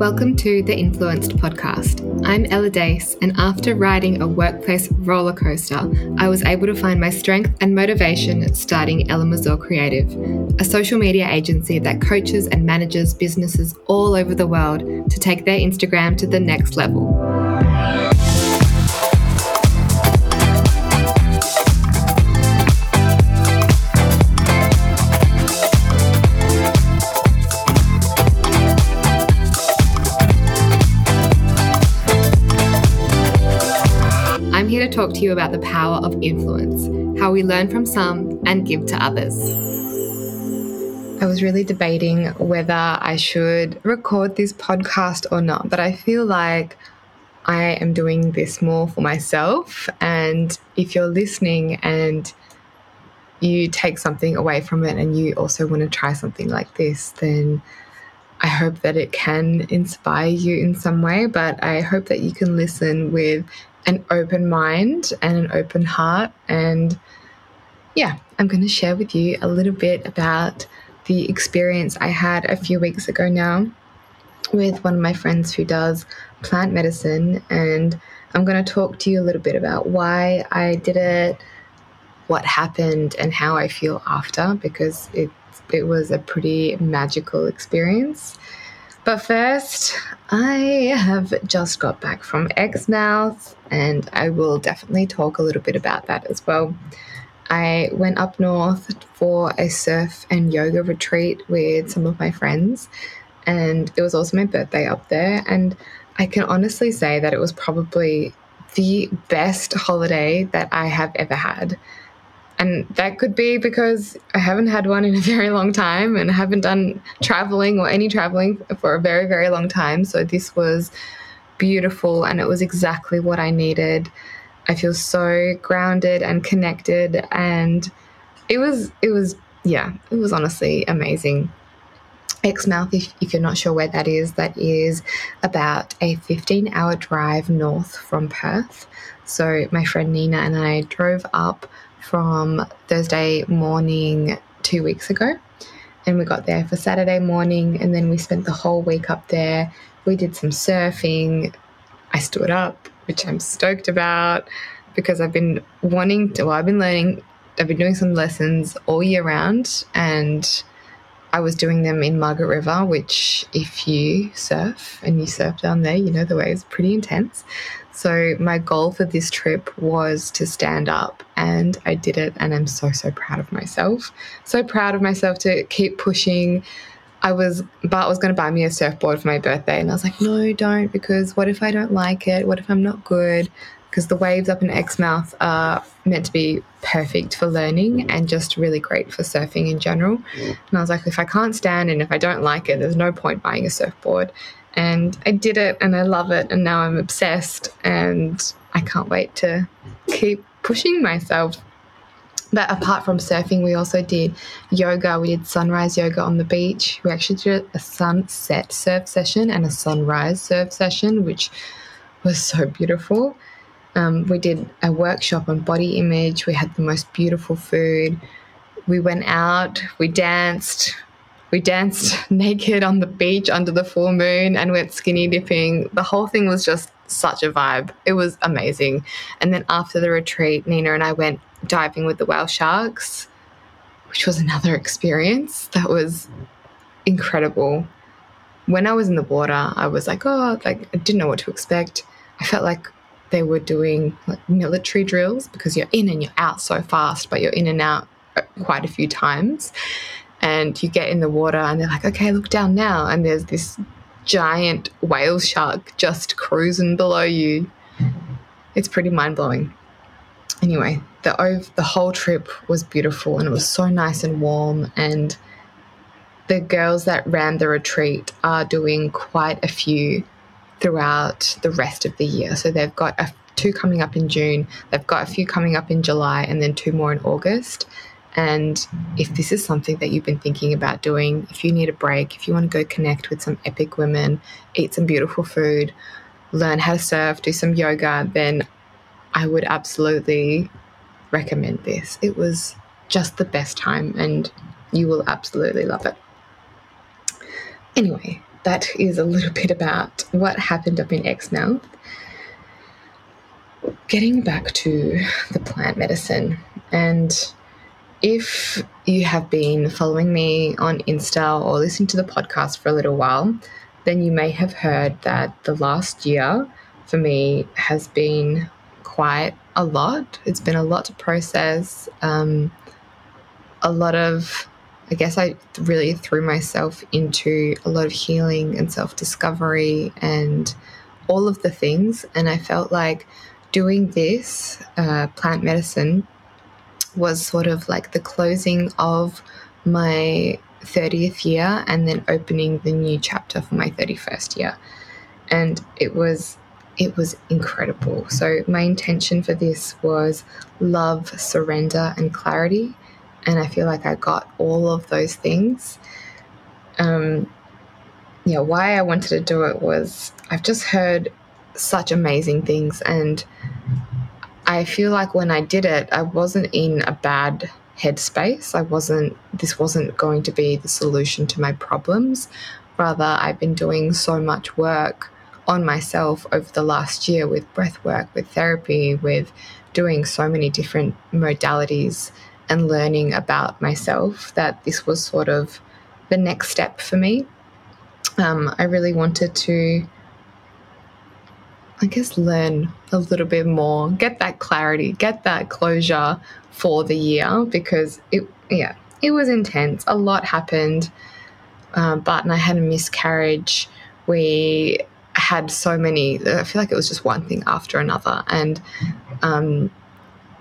Welcome to the Influenced podcast. I'm Ella Dace, and after riding a workplace roller coaster, I was able to find my strength and motivation starting Ela Mazur Creative, a social media agency that coaches and manages businesses all over the world to take their Instagram to the next level. Talk to you about the power of influence, how we learn from some and give to others. I was really debating whether I should record this podcast or not, but I feel like I am doing this more for myself. And if you're listening and you take something away from it and you also want to try something like this, then I hope that it can inspire you in some way. But I hope that you can listen with an open mind and an open heart. And yeah, I'm going to share with you a little bit about the experience I had a few weeks ago now with one of my friends who does plant medicine. And I'm going to talk to you a little bit about why I did it, what happened, and how I feel after, because it, it was a pretty magical experience. But first, I have just got back from Exmouth and I will definitely talk a little bit about that as well. I went up north for a surf and yoga retreat with some of my friends, and it was also my birthday up there. And I can honestly say that it was probably the best holiday that I have ever had. And that could be because I haven't had one in a very long time and haven't done traveling or any traveling for a very, very long time. So this was beautiful and it was exactly what I needed. I feel so grounded and connected and it was it was yeah, it was honestly amazing. Exmouth, if, if you're not sure where that is, that is about a 15 hour drive north from Perth. So, my friend Nina and I drove up from Thursday morning two weeks ago. And we got there for Saturday morning, and then we spent the whole week up there. We did some surfing. I stood up, which I'm stoked about because I've been wanting to, well, I've been learning, I've been doing some lessons all year round, and I was doing them in Margaret River, which, if you surf and you surf down there, you know the way is pretty intense. So, my goal for this trip was to stand up, and I did it. And I'm so, so proud of myself. So proud of myself to keep pushing. I was, Bart was going to buy me a surfboard for my birthday, and I was like, no, don't, because what if I don't like it? What if I'm not good? Because the waves up in Exmouth are meant to be perfect for learning and just really great for surfing in general. And I was like, if I can't stand and if I don't like it, there's no point buying a surfboard. And I did it and I love it. And now I'm obsessed and I can't wait to keep pushing myself. But apart from surfing, we also did yoga. We did sunrise yoga on the beach. We actually did a sunset surf session and a sunrise surf session, which was so beautiful. Um, we did a workshop on body image. We had the most beautiful food. We went out, we danced. We danced naked on the beach under the full moon and went skinny dipping. The whole thing was just such a vibe. It was amazing. And then after the retreat, Nina and I went diving with the whale sharks, which was another experience that was incredible. When I was in the water, I was like, oh, like I didn't know what to expect. I felt like they were doing like military drills because you're in and you're out so fast, but you're in and out uh, quite a few times. And you get in the water and they're like, okay, look down now. And there's this giant whale shark just cruising below you. It's pretty mind blowing. Anyway, the the whole trip was beautiful and it was so nice and warm and the girls that ran the retreat are doing quite a few throughout the rest of the year. So they've got a, two coming up in June, they've got a few coming up in July, and then two more in August. And if this is something that you've been thinking about doing, if you need a break, if you want to go connect with some epic women, eat some beautiful food, learn how to surf, do some yoga, then I would absolutely recommend this. It was just the best time and you will absolutely love it. Anyway, that is a little bit about what happened up in Exmouth. Getting back to the plant medicine, and if you have been following me on Insta or listening to the podcast for a little while, then you may have heard that the last year for me has been quite a lot. It's been a lot to process, um, a lot of I guess I really threw myself into a lot of healing and self discovery and all of the things. And I felt like doing this uh, plant medicine was sort of like the closing of my 30th year and then opening the new chapter for my 31st year. And it was it was incredible. So my intention for this was love, surrender and clarity and I feel like I got all of those things. Um, yeah, why I wanted to do it was I've just heard such amazing things, and I feel like when I did it, I wasn't in a bad headspace. I wasn't, this wasn't going to be the solution to my problems. Rather, I've been doing so much work on myself over the last year with breath work, with therapy, with doing so many different modalities and learning about myself that this was sort of the next step for me. Um, I really wanted to, I guess, learn a little bit more, get that clarity, get that closure for the year because it, yeah, it was intense. A lot happened. Um, but and I had a miscarriage. We had so many. I feel like it was just one thing after another, and um,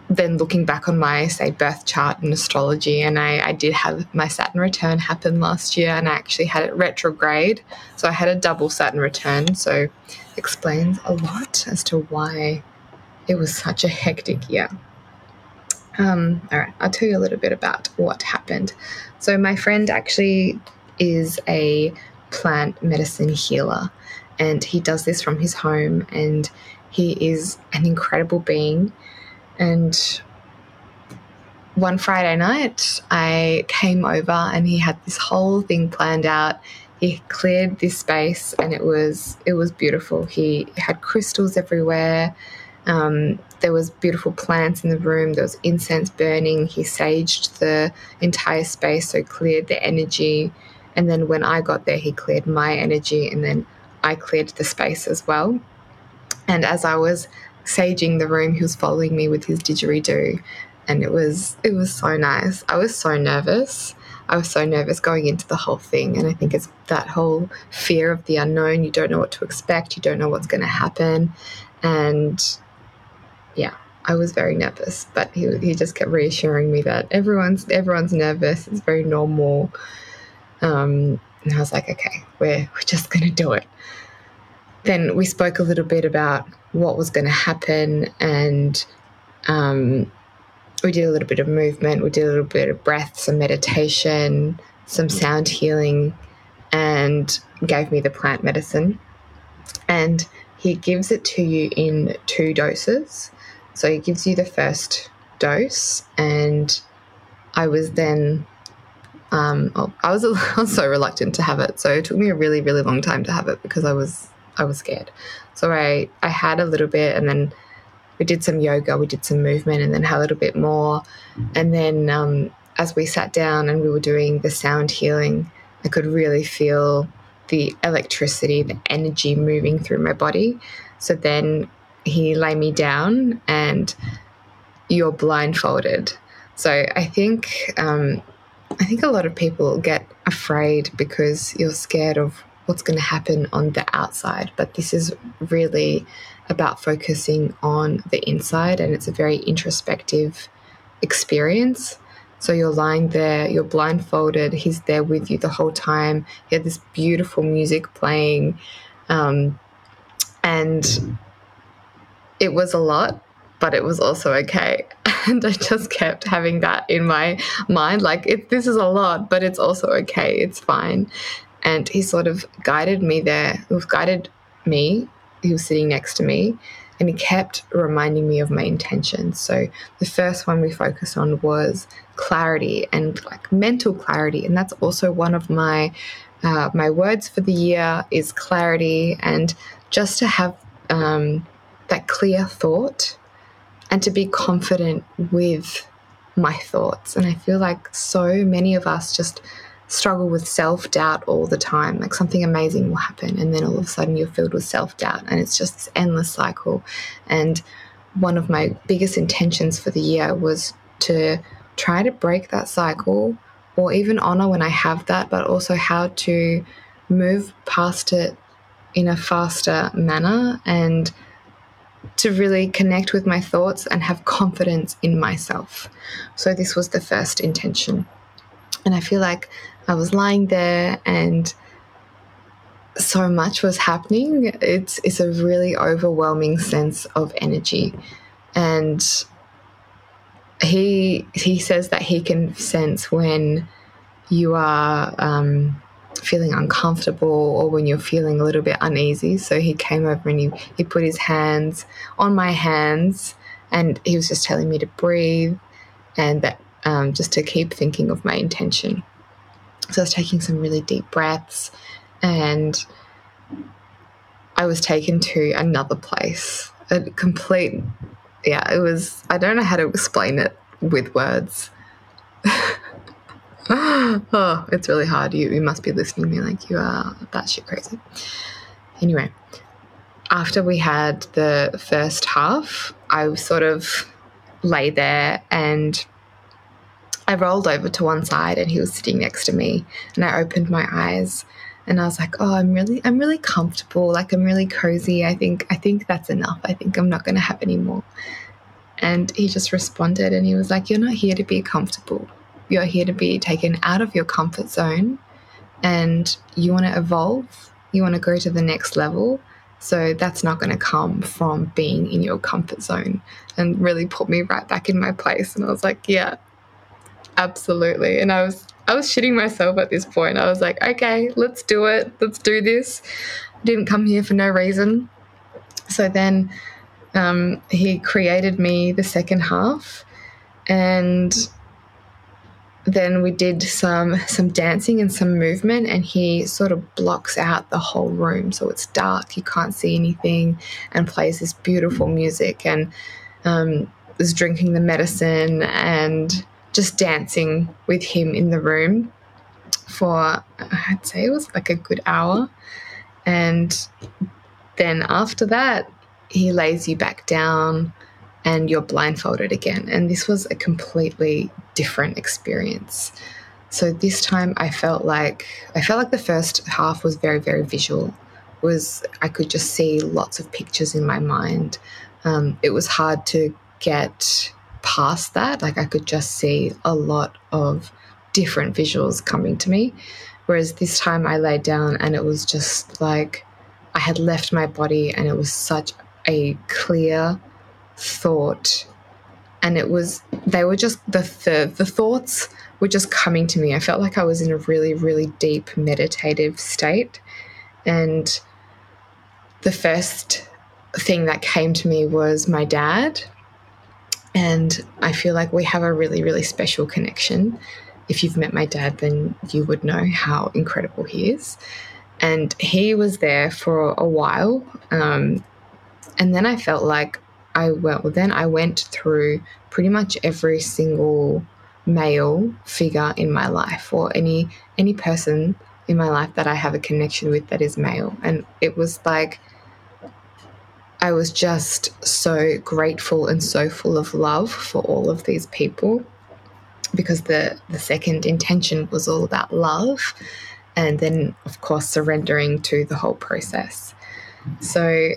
then looking back on my say birth chart and astrology and I, I, did have my saturn return happen last year and i actually had it retrograde. So i had a double saturn return so explains a lot as to why it was such a hectic year. Um, all right i'll tell you a little bit about what happened. So my friend actually is a plant medicine healer and he does this from his home and he is an incredible being and one Friday night, I came over and he had this whole thing planned out. He cleared this space and it was it was beautiful. He had crystals everywhere. Um, there was beautiful plants in the room. There was incense burning. He saged the entire space, so cleared the energy. And then when I got there, he cleared my energy, and then I cleared the space as well. And as I was saging the room. He was following me with his didgeridoo, and it was it was so nice. I was so nervous. I was so nervous going into the whole thing, and I think it's that whole fear of the unknown. You don't know what to expect. You don't know what's going to happen, and yeah, I was very nervous. But he he just kept reassuring me that everyone's everyone's nervous. It's very normal. Um, and I was like, okay, we're we're just going to do it. Then we spoke a little bit about what was going to happen. And um, we did a little bit of movement, we did a little bit of breath, some meditation, some sound healing, and gave me the plant medicine. And he gives it to you in two doses. So he gives you the first dose, and I was then um, oh, I was I was so reluctant to have it. So it took me a really really long time to have it because I was I was scared. So I, I had a little bit and then we did some yoga, we did some movement and then had a little bit more. And then um, as we sat down and we were doing the sound healing, I could really feel the electricity, the energy moving through my body. So then he lay me down and you're blindfolded. So I think um, I think a lot of people get afraid because you're scared of what's going to happen on the outside. But this is really about focusing on the inside, and it's a very introspective experience. So you're lying there, you're blindfolded, he's there with you the whole time. He had this beautiful music playing. Um, and it was a lot, but it was also okay. And I just kept having that in my mind like, it, this is a lot, but it's also okay. It's fine. And he sort of guided me there. He guided me. He was sitting next to me and he kept reminding me of my intentions. So the first one we focused on was clarity and like mental clarity. And that's also one of my uh, my words for the year is clarity and just to have um, that clear thought and to be confident with my thoughts. And I feel like so many of us just struggle with self doubt all the time. Like something amazing will happen, and then all of a sudden you're filled with self doubt, and it's just this endless cycle. And one of my biggest intentions for the year was to try to break that cycle or even honor when I have that, but also how to move past it in a faster manner and to really connect with my thoughts and have confidence in myself. So, this was the first intention. And I feel like I was lying there and so much was happening. It's, it's a really overwhelming sense of energy. And he he says that he can sense when you are um, feeling uncomfortable or when you're feeling a little bit uneasy. So he came over and he, he put his hands on my hands and he was just telling me to breathe and that um, just to keep thinking of my intention. So I was taking some really deep breaths and I was taken to another place, a complete, yeah, it was, I don't know how to explain it with words. oh, it's really hard. You, you must be listening to me like you are batshit crazy. Anyway, after we had the first half, I sort of lay there and I rolled over to one side and he was sitting next to me and I opened my eyes and I was like, "Oh, I'm really I'm really comfortable. Like I'm really cozy. I think I think that's enough. I think I'm not going to have any more." And he just responded and he was like, "You're not here to be comfortable you're here to be taken out of your comfort zone and you want to evolve, you want to go to the next level. So that's not going to come from being in your comfort zone and really put me right back in my place. And I was like, yeah, absolutely. And I was I was shitting myself at this point. I was like, okay, let's do it. Let's do this. I didn't come here for no reason. So then um, he created me the second half and then we did some some dancing and some movement and he sort of blocks out the whole room so it's dark you can't see anything and plays this beautiful music and um, was drinking the medicine and just dancing with him in the room for i'd say it was like a good hour and then after that he lays you back down and you're blindfolded again. And this was a completely different experience. So this time I felt like I felt like the first half was very very visual. It was I could just see lots of pictures in my mind. Um, it was hard to get past that. Like I could just see a lot of different visuals coming to me. Whereas this time I laid down and it was just like I had left my body and it was such a clear thought and it was they were just the, the the thoughts were just coming to me i felt like i was in a really really deep meditative state and the first thing that came to me was my dad and i feel like we have a really really special connection. If you've met my dad then you would know how incredible he is. And he was there for a while um, and then i felt like I well then I went through pretty much every single male figure in my life or any any person in my life that I have a connection with that is male. And it was like I was just so grateful and so full of love for all of these people because the the second intention was all about love and then of course surrendering to the whole process. So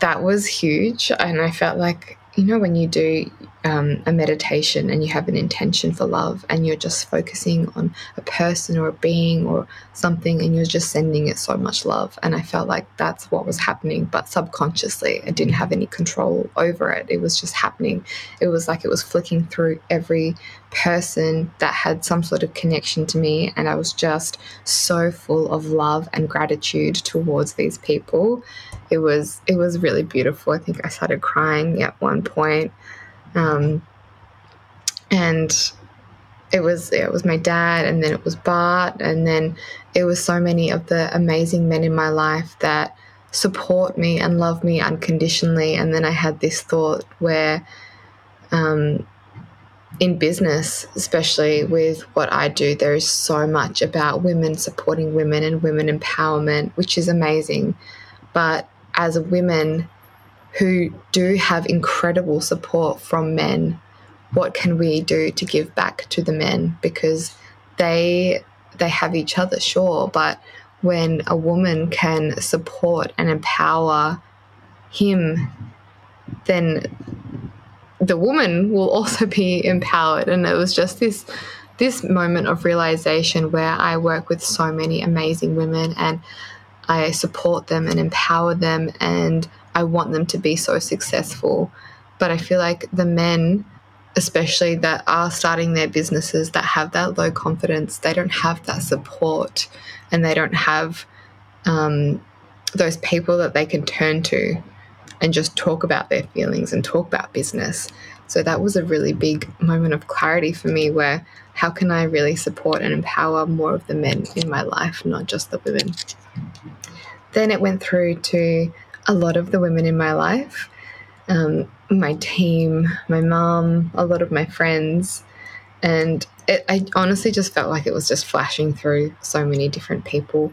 that was huge. And I felt like, you know, when you do um, a meditation and you have an intention for love and you're just focusing on a person or a being or something and you're just sending it so much love. And I felt like that's what was happening, but subconsciously, I didn't have any control over it. It was just happening. It was like it was flicking through every person that had some sort of connection to me. And I was just so full of love and gratitude towards these people. It was it was really beautiful. I think I started crying at one point. Um, and it was it was my dad and then it was Bart and then it was so many of the amazing men in my life that support me and love me unconditionally and then I had this thought where um, in business especially with what I do there is so much about women supporting women and women empowerment which is amazing. But as women who do have incredible support from men what can we do to give back to the men? Because they they have each other sure but when a woman can support and empower him then the woman will also be empowered. And it was just this this moment of realization where I work with so many amazing women and I support them and empower them and I want them to be so successful. But I feel like the men especially that are starting their businesses that have that low confidence, they don't have that support and they don't have um, those people that they can turn to and just talk about their feelings and talk about business. So that was a really big moment of clarity for me where how can I really support and empower more of the men in my life, not just the women. Then it went through to a lot of the women in my life um, my team, my mom, a lot of my friends. And it, I honestly just felt like it was just flashing through so many different people.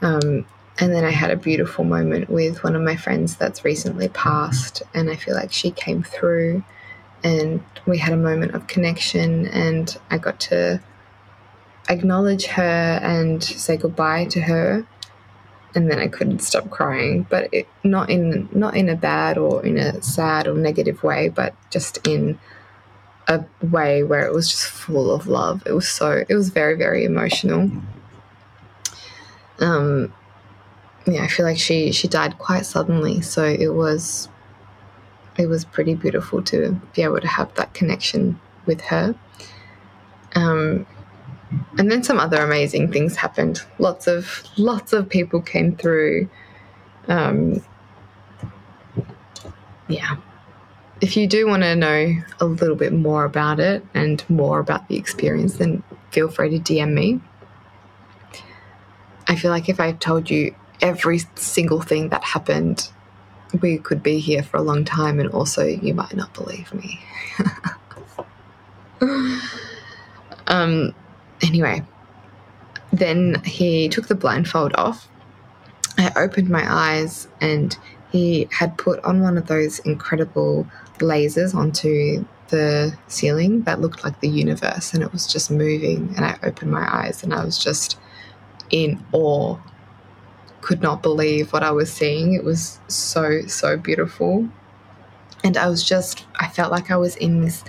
Um, and then I had a beautiful moment with one of my friends that's recently passed, and I feel like she came through and we had a moment of connection, and I got to acknowledge her and say goodbye to her and then I couldn't stop crying, but it, not in not in a bad or in a sad or negative way, but just in a way where it was just full of love. It was so it was very very emotional. Um, yeah, I feel like she she died quite suddenly, so it was it was pretty beautiful to be able to have that connection with her. Um, and then some other amazing things happened. Lots of lots of people came through. Um, yeah. If you do want to know a little bit more about it and more about the experience, then feel free to DM me. I feel like if I told you every single thing that happened, we could be here for a long time, and also you might not believe me. um, Anyway, then he took the blindfold off. I opened my eyes and he had put on one of those incredible lasers onto the ceiling that looked like the universe and it was just moving. And I opened my eyes and I was just in awe. Could not believe what I was seeing. It was so, so beautiful. And I was just, I felt like I was in this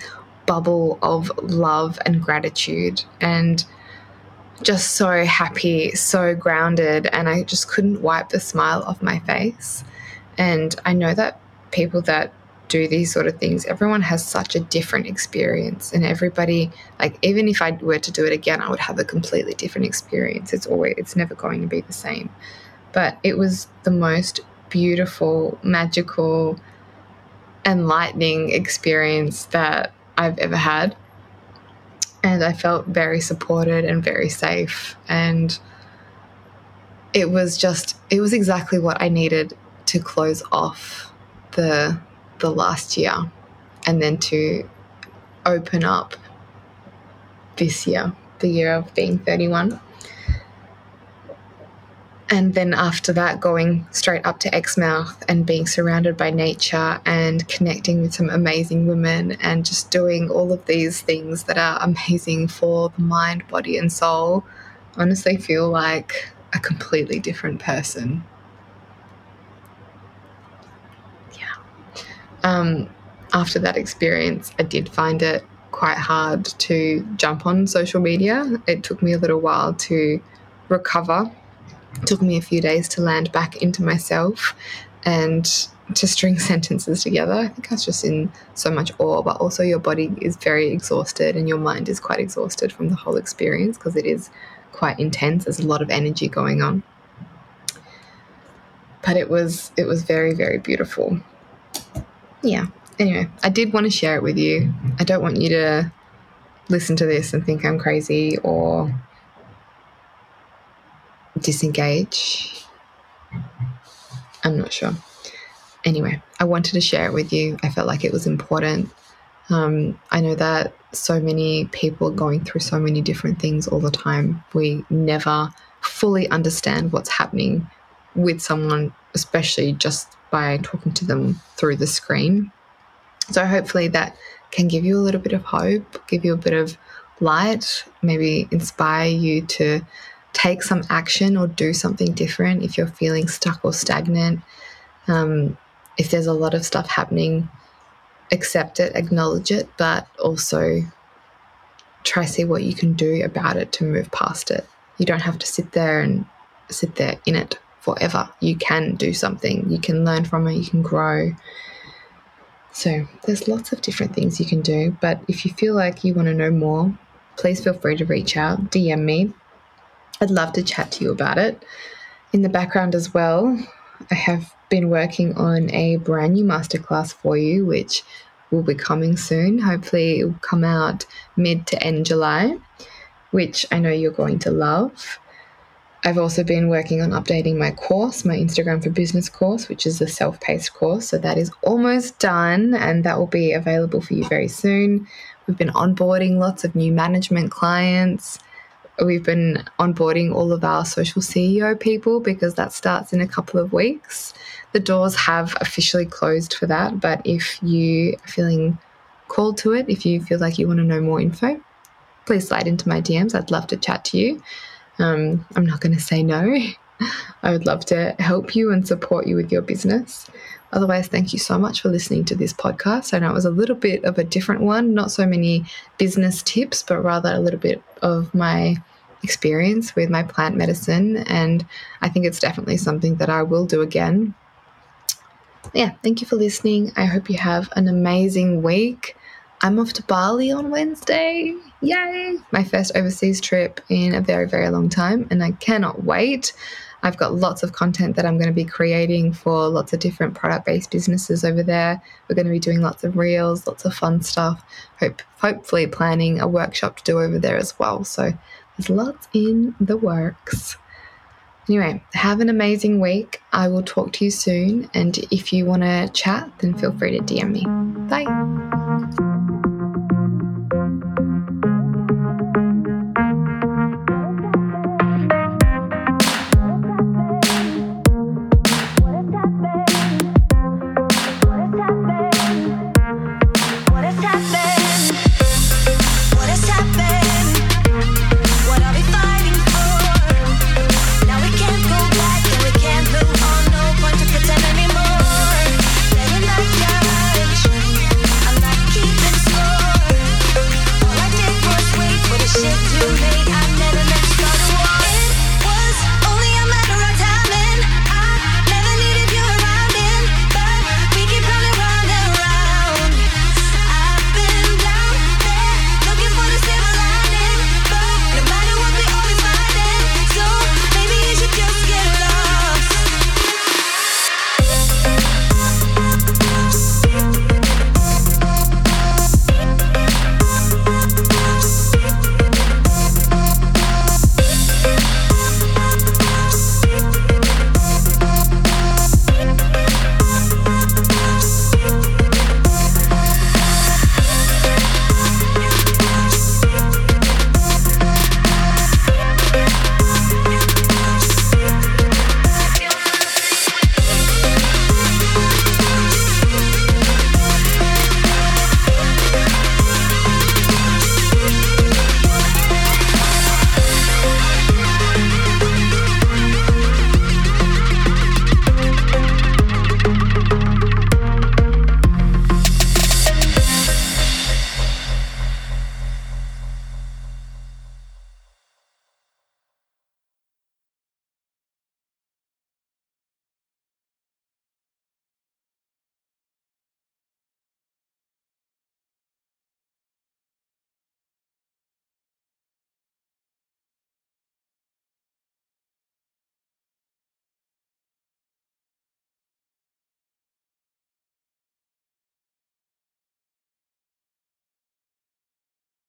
bubble of love and gratitude and just so happy, so grounded, and I just couldn't wipe the smile off my face. And I know that people that do these sort of things, everyone has such a different experience, and everybody, like, even if I were to do it again, I would have a completely different experience. It's always, it's never going to be the same. But it was the most beautiful, magical, enlightening experience that I've ever had. And I felt very supported and very safe. And it was just, it was exactly what I needed to close off the, the last year and then to open up this year, the year of being 31 and then after that going straight up to exmouth and being surrounded by nature and connecting with some amazing women and just doing all of these things that are amazing for the mind body and soul honestly feel like a completely different person. Yeah. Um, after that experience i did find it quite hard to jump on social media. It took me a little while to recover took me a few days to land back into myself and to string sentences together. I think I was just in so much awe, but also your body is very exhausted and your mind is quite exhausted from the whole experience because it is quite intense. There's a lot of energy going on. But it was it was very very beautiful. Yeah. Anyway, I did want to share it with you. I don't want you to listen to this and think I'm crazy or disengage. I'm not sure. Anyway, I wanted to share it with you. I felt like it was important. Um, I know that so many people are going through so many different things all the time. We never fully understand what's happening with someone, especially just by talking to them through the screen. So, hopefully, that can give you a little bit of hope, give you a bit of light, maybe inspire you to take some action or do something different if you're feeling stuck or stagnant. Um, if there's a lot of stuff happening, accept it, acknowledge it, but also try see what you can do about it to move past it. You don't have to sit there and sit there in it forever. You can do something. You can learn from it. You can grow. So there's lots of different things you can do. But if you feel like you want to know more, please feel free to reach out, DM me. I'd love to chat to you about it. In the background as well, I have been working on a brand new masterclass for you, which will be coming soon. Hopefully, it will come out mid to end July, which I know you're going to love. I've also been working on updating my course, my Instagram for Business course, which is a self paced course. So that is almost done and that will be available for you very soon. We've been onboarding lots of new management clients. We've been onboarding all of our social CEO people because that starts in a couple of weeks. The doors have officially closed for that, but if you are feeling called to it, if you feel like you want to know more info, please slide into my DMs. I'd love to chat to you. Um, I'm not going to say no. I would love to help you and support you with your business. Otherwise, thank you so much for listening to this podcast. I know it was a little bit of a different one, not so many business tips, but rather a little bit of my experience with my plant medicine. And I think it's definitely something that I will do again. Yeah, thank you for listening. I hope you have an amazing week. I'm off to Bali on Wednesday. Yay! My first overseas trip in a very, very long time, and I cannot wait. I've got lots of content that I'm going to be creating for lots of different product based businesses over there. We're going to be doing lots of reels, lots of fun stuff. Hope, hopefully, planning a workshop to do over there as well. So there's lots in the works. Anyway, have an amazing week. I will talk to you soon. And if you want to chat, then feel free to DM me. Bye.